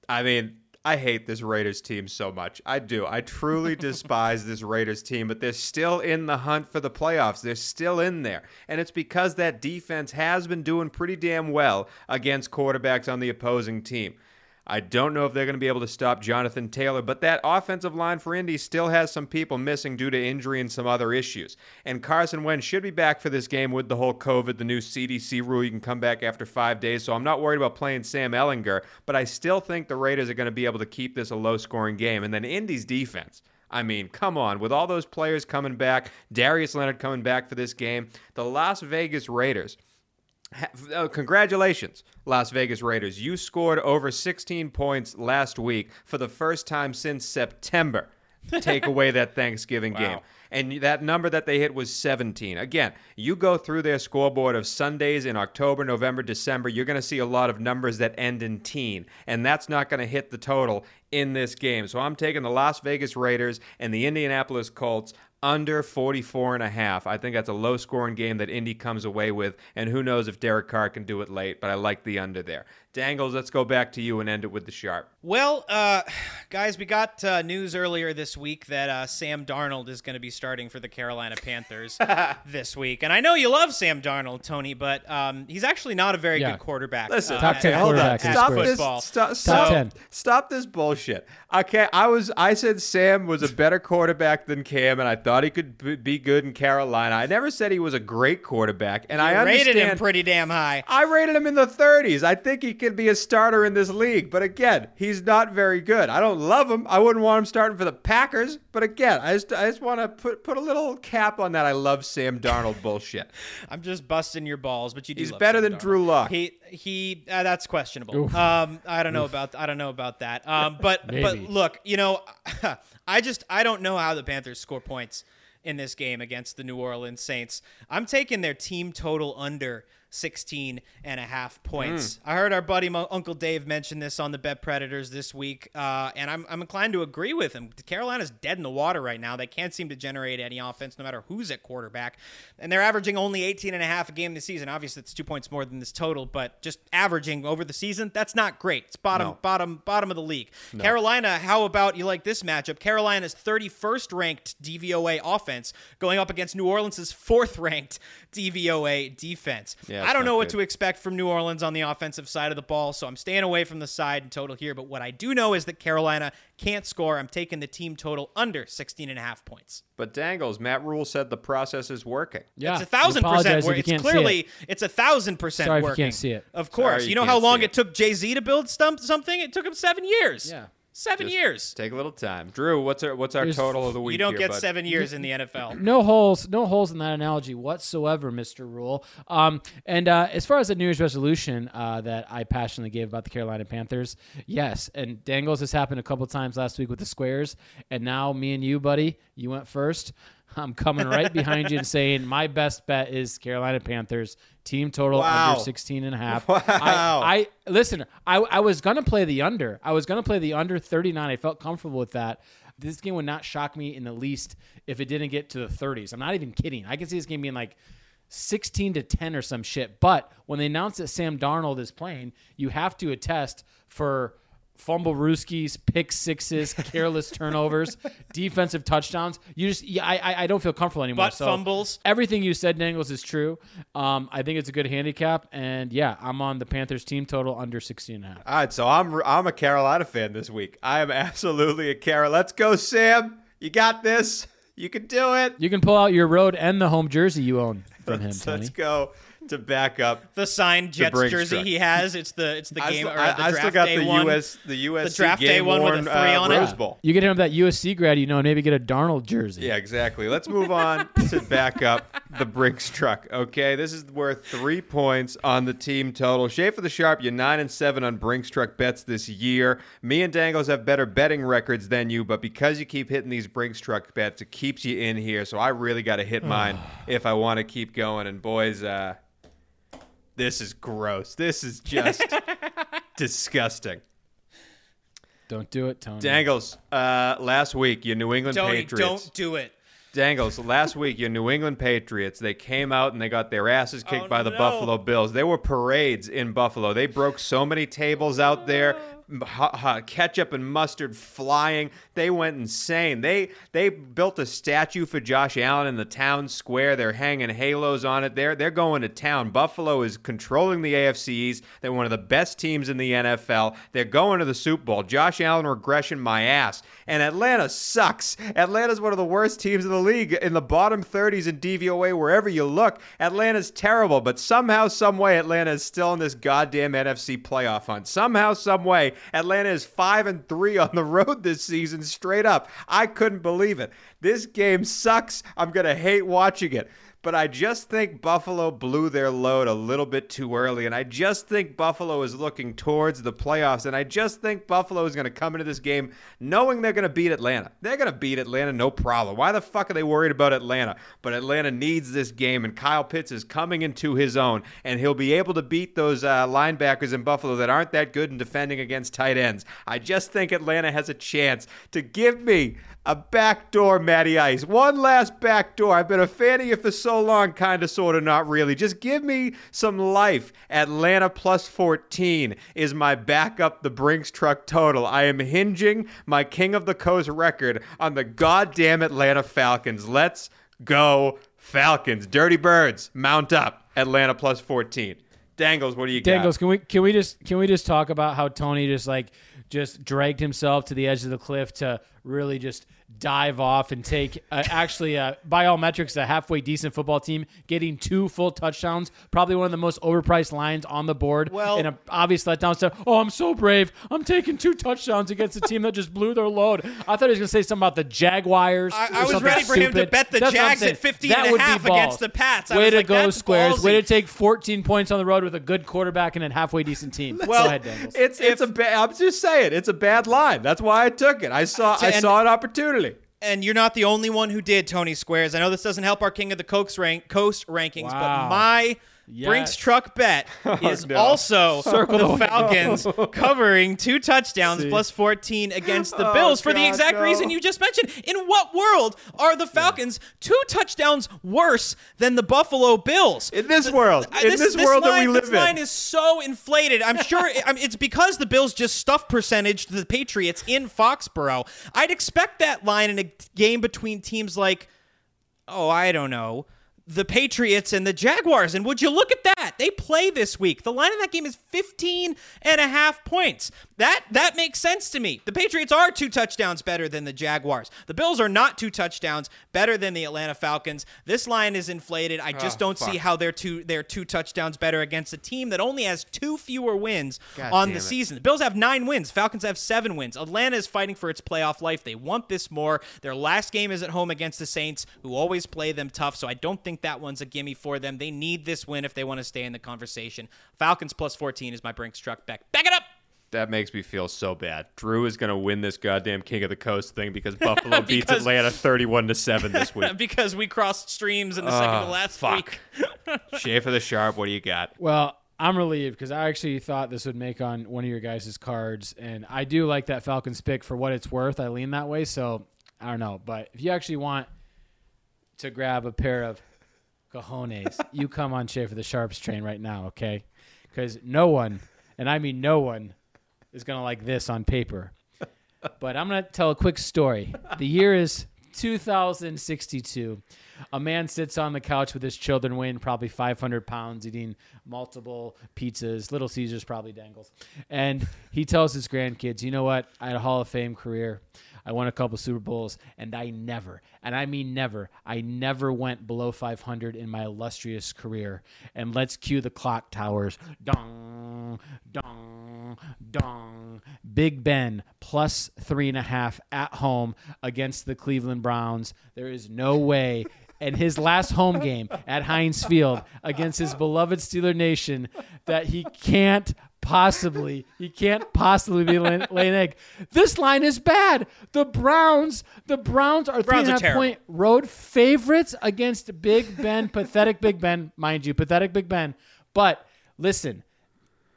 I mean, I hate this Raiders team so much. I do. I truly despise this Raiders team, but they're still in the hunt for the playoffs. They're still in there. And it's because that defense has been doing pretty damn well against quarterbacks on the opposing team. I don't know if they're going to be able to stop Jonathan Taylor, but that offensive line for Indy still has some people missing due to injury and some other issues. And Carson Wentz should be back for this game with the whole COVID, the new CDC rule. You can come back after five days. So I'm not worried about playing Sam Ehlinger, but I still think the Raiders are going to be able to keep this a low scoring game. And then Indy's defense. I mean, come on. With all those players coming back, Darius Leonard coming back for this game, the Las Vegas Raiders. Uh, congratulations, Las Vegas Raiders. You scored over 16 points last week for the first time since September. Take away that Thanksgiving game. And that number that they hit was 17. Again, you go through their scoreboard of Sundays in October, November, December, you're going to see a lot of numbers that end in teen. And that's not going to hit the total in this game. So I'm taking the Las Vegas Raiders and the Indianapolis Colts under 44 and a half. I think that's a low scoring game that Indy comes away with and who knows if Derek Carr can do it late, but I like the under there. Dangles, let's go back to you and end it with the sharp. Well, uh, guys, we got uh, news earlier this week that uh, Sam Darnold is going to be starting for the Carolina Panthers this week. And I know you love Sam Darnold, Tony, but um, he's actually not a very Yeah. good quarterback. Listen, uh, Top at- 10 at- hold on. quarterback in at Stop this. football. Stop, Top stop, 10. stop this bullshit. Okay, I was. I said Sam was a better quarterback than Cam, and I thought he could be good in Carolina. I never said he was a great quarterback, and I You understand. rated him pretty damn high. I rated him in the 30s. I think he could be a starter in this league, but again, he's not very good. I don't love him. I wouldn't want him starting for the Packers, but again, I just I just want to put put a little cap on that. I love Sam Darnold bullshit. I'm just busting your balls, but you do. He's better Sam than Darnold. Drew Lock. He he. Uh, that's questionable. Um, I don't know about I don't know about that. Um, but but look, you know, I just I don't know how the Panthers score points in this game against the New Orleans Saints. I'm taking their team total under 16 and a half points. Hmm. I heard our buddy Mo- Uncle Dave mention this on the Bet Predators this week, uh, and I'm, I'm inclined to agree with him. Carolina's dead in the water right now. They can't seem to generate any offense no matter who's at quarterback, and they're averaging only 18 and a half a game this season. Obviously, it's two points more than this total, but just averaging over the season, that's not great. It's bottom, No. bottom, bottom of the league. Carolina, how about you like this matchup? Carolina's 31st ranked DVOA offense going up against New Orleans' fourth ranked DVOA defense. Yeah, I don't know not what good. to expect from New Orleans on the offensive side of the ball, so I'm staying away from the side and total here. But what I do know is that Carolina can't score. I'm taking the team total under 16 and a half points. But Dangles, Matt Rhule said the process is working. Yeah, it's a thousand percent. if wor- It's clearly it. it's a thousand percent Sorry if you can't see it. Of course, Sorry you you know how long it it. took Jay Z to build stump something? It took him seven years. Yeah. Seven Just years. Take a little time. Drew, what's our what's our There's- total of the week? You don't here, get bud? seven years in the NFL. No holes, no holes in that analogy whatsoever, Mister Rhule. Um, and uh, as far as the New Year's resolution uh, that I passionately gave about the Carolina Panthers, yes. And Dangles has happened a couple times last week with the squares, and now me and you, buddy, you went first. I'm coming right behind you and saying my best bet is Carolina Panthers team total Wow. under 16 and a half. Wow. I, I listen. I, I was gonna play the under. I was gonna play the under 39. I felt comfortable with that. This game would not shock me in the least if it didn't get to the 30s. I'm not even kidding. I can see this game being like 16 to 10 or some shit. But when they announced that Sam Darnold is playing, you have to attest for fumble rooskies, pick sixes, careless turnovers, defensive touchdowns. You just, yeah, I, I- I don't feel comfortable anymore. Butt So fumbles. Everything you said, Dangles, is true. Um, I think it's a good handicap, and yeah, I'm on the Panthers team total under 16 and a half. All right, so I'm I'm a Carolina fan this week. I am absolutely a Carolina. Let's go, Sam. You got this. You can do it. You can pull out your road and the home jersey you own from him, Let's, Tony. let's go to back up. The signed Jets Brinks jersey truck. he has. It's the it's the I game still, or I, the I still got day the one. US the USC draft day game one with a three uh, on it. Rose Bowl. You get him that USC grad, you know, and maybe get a Darnold jersey. Yeah, exactly. Let's move on to back up the Brinks truck. Okay, this is worth three points on the team total. Schaefer the Sharp, you're nine and seven on Brinks truck bets this year. Me and Dangles have better betting records than you, but because you keep hitting these Brinks truck bets, it keeps you in here. So I really got to hit mine if I want to keep going. And boys, uh, this is gross. This is just disgusting. Don't do it, Tony. Dangles, uh, last week your New England Tony, Patriots. don't do it. Dangles, last week, your New England Patriots, they came out and they got their asses kicked Oh, by the no. Buffalo Bills. There were parades in Buffalo. They broke so many tables out there, ha- ha- ketchup and mustard flying. They went insane. They they built a statue for Josh Allen in the town square. They're hanging halos on it. They're they're going to town. Buffalo is controlling the AFC East. They're one of the best teams in the NFL. They're going to the Super Bowl. Josh Allen regression my ass. And Atlanta sucks. Atlanta's one of the worst teams in the league in the bottom 30s in DVOA wherever you look. Atlanta's terrible, but somehow, some way, Atlanta is still in this goddamn NFC playoff hunt. Somehow, some way, Atlanta is five and three on the road this season, straight up. I couldn't believe it. This game sucks. I'm gonna hate watching it. But I just think Buffalo blew their load a little bit too early. And I just think Buffalo is looking towards the playoffs. And I just think Buffalo is going to come into this game knowing they're going to beat Atlanta. They're going to beat Atlanta, no problem. Why the fuck are they worried about Atlanta? But Atlanta needs this game. And Kyle Pitts is coming into his own. And he'll be able to beat those uh, linebackers in Buffalo that aren't that good in defending against tight ends. I just think Atlanta has a chance to give me a backdoor Matty Ice. One last backdoor. I've been a fan of you for so long, kind of, sort of, not really. Just give me some life. Atlanta plus 14 is my backup, the Brinks truck total. I am hinging my King of the Coast record on the goddamn Atlanta Falcons. Let's go, Falcons. Dirty Birds, mount up. Atlanta plus 14. Dangles, what do you Dangles, got? can we can we just can we just talk about how Tony just like just dragged himself to the edge of the cliff to really just dive off and take uh, actually uh, by all metrics a halfway decent football team getting two full touchdowns probably one of the most overpriced lines on the board Well- in an obvious letdown stuff oh i'm so brave i'm taking two touchdowns against a team that just blew their load i thought he was going to say something about the jaguars I- I was ready for him to bet the That's Jags at saying. 50 That and a would be half against the Pats. I way was to like, go that's squares way to take 14 points on the road with a good quarterback and a halfway decent team Well, go ahead Dangles. It's it's a bad. I'm just saying it's a bad line. That's why I took it. I saw I And- saw an opportunity. And you're not the only one who did Tony Squares. I know this doesn't help our King of the Coast, rank, Coast rankings, Wow. but my Yes. Brinks truck bet is no. also Circle the the Falcons covering two touchdowns plus 14 against the Oh, Bills for the exact no. reason you just mentioned. In what world are the Falcons two touchdowns worse than the Buffalo Bills? In this world, Uh, in this, world line, that we live this in. line is so inflated. I'm sure I mean, it's because the Bills just stuff percentage to the Patriots in Foxborough. I'd expect that line in a game between teams like, oh, I don't know, the Patriots and the Jaguars. And would you look at that? They play this week. The line in that game is 15 and a half points. That that makes sense to me. The Patriots are two touchdowns better than the Jaguars. The Bills are not two touchdowns better than the Atlanta Falcons. This line is inflated. I just oh, don't see how they're two they're two touchdowns better against a team that only has two fewer wins God on the it. season. The Bills have nine wins. Falcons have seven wins. Atlanta is fighting for its playoff life. They want this more. Their last game is at home against the Saints, who always play them tough. So I don't think that one's a gimme for them. They need this win if they want to stay in the conversation. Falcons plus 14 is my Brinks truck back. Back it up. That makes me feel so bad. Drew is going to win this goddamn King of the Coast thing because Buffalo beats Atlanta 31 to 7 this week. because we crossed streams in the second to last fuck. week. Schaefer the Sharp, what do you got? Well, I'm relieved because I actually thought this would make on one of your guys' cards, and I do like that Falcons pick for what it's worth. I lean that way, so I don't know. But if you actually want to grab a pair of cojones, you come on Schaefer the Sharps train right now, okay? Because no one, and I mean no one, is gonna like this on paper. But I'm gonna tell a quick story. The year is 2062. A man sits on the couch with his children, weighing probably 500 pounds, eating multiple pizzas. Little Caesars probably dangles. And he tells his grandkids, you know what? I had a Hall of Fame career. I won a couple Super Bowls, and I never, and I mean never, I never went below 500 in my illustrious career. And let's cue the clock towers. Dong, dong, dong. Big Ben plus three and a half at home against the Cleveland Browns. There is no way. And his last home game at Heinz Field against his beloved Steeler Nation that he can't possibly he can't possibly be laying, laying egg. This line is bad. The Browns, the Browns are Browns three and a half point road favorites against Big Ben, pathetic Big Ben, mind you, pathetic Big Ben. But listen,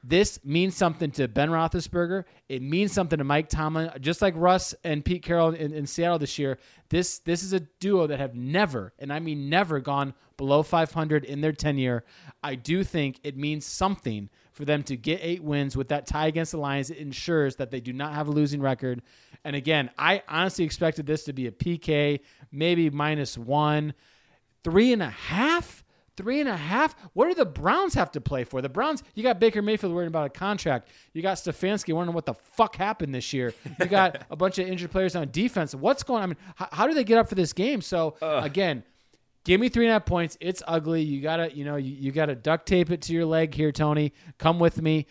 this means something to Ben Roethlisberger. It means something to Mike Tomlin, just like Russ and Pete Carroll in, in Seattle this year. This this is a duo that have never, and I mean never, gone below 500 in their tenure. I do think it means something for them to get eight wins with that tie against the Lions. It ensures that they do not have a losing record. And again, I honestly expected this to be a PK, maybe minus one, three and a half. Three and a half. What do the Browns have to play for? The Browns, you got Baker Mayfield worrying about a contract. You got Stefanski wondering what the fuck happened this year. You got a bunch of injured players on defense. What's going on? I mean, how, how do they get up for this game? So, again, give me three and a half points. It's ugly. You gotta, you know, you, you gotta duct tape it to your leg here, Tony. Come with me.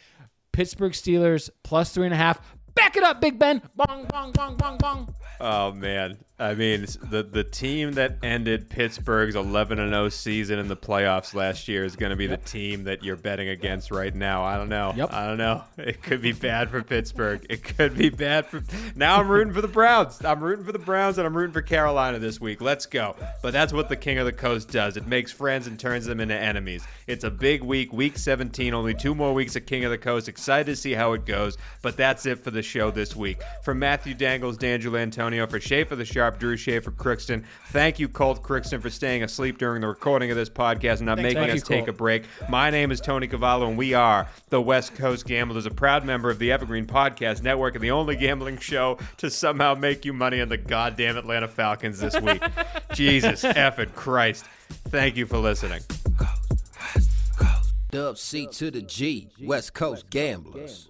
Pittsburgh Steelers plus three and a half. Back it up, Big Ben. Bong, bong, bong, bong, bong. Oh man, I mean the the team that ended Pittsburgh's 11 and 0 season in the playoffs last year is going to be the team that you're betting against right now. I don't know. Yep. I don't know. It could be bad for Pittsburgh. It could be bad for. Now I'm rooting for the Browns. I'm rooting for the Browns and I'm rooting for Carolina this week. Let's go. But that's what the King of the Coast does. It makes friends and turns them into enemies. It's a big week, week 17. Only two more weeks of King of the Coast. Excited to see how it goes. But that's it for the show this week. For Matthew Dangles, D'Angelo Antonio, for Schaefer the Sharp, Drew Schaefer, Crookston. Thank you, Colt Crookston, for staying asleep during the recording of this podcast and not making us you, take Colt. a break. My name is Tony Cavallo, and we are the West Coast Gamblers, a proud member of the Evergreen Podcast Network and the only gambling show to somehow make you money on the goddamn Atlanta Falcons this week. Jesus effing Christ. Thank you for listening. Dub C to the G, West Coast Gamblers.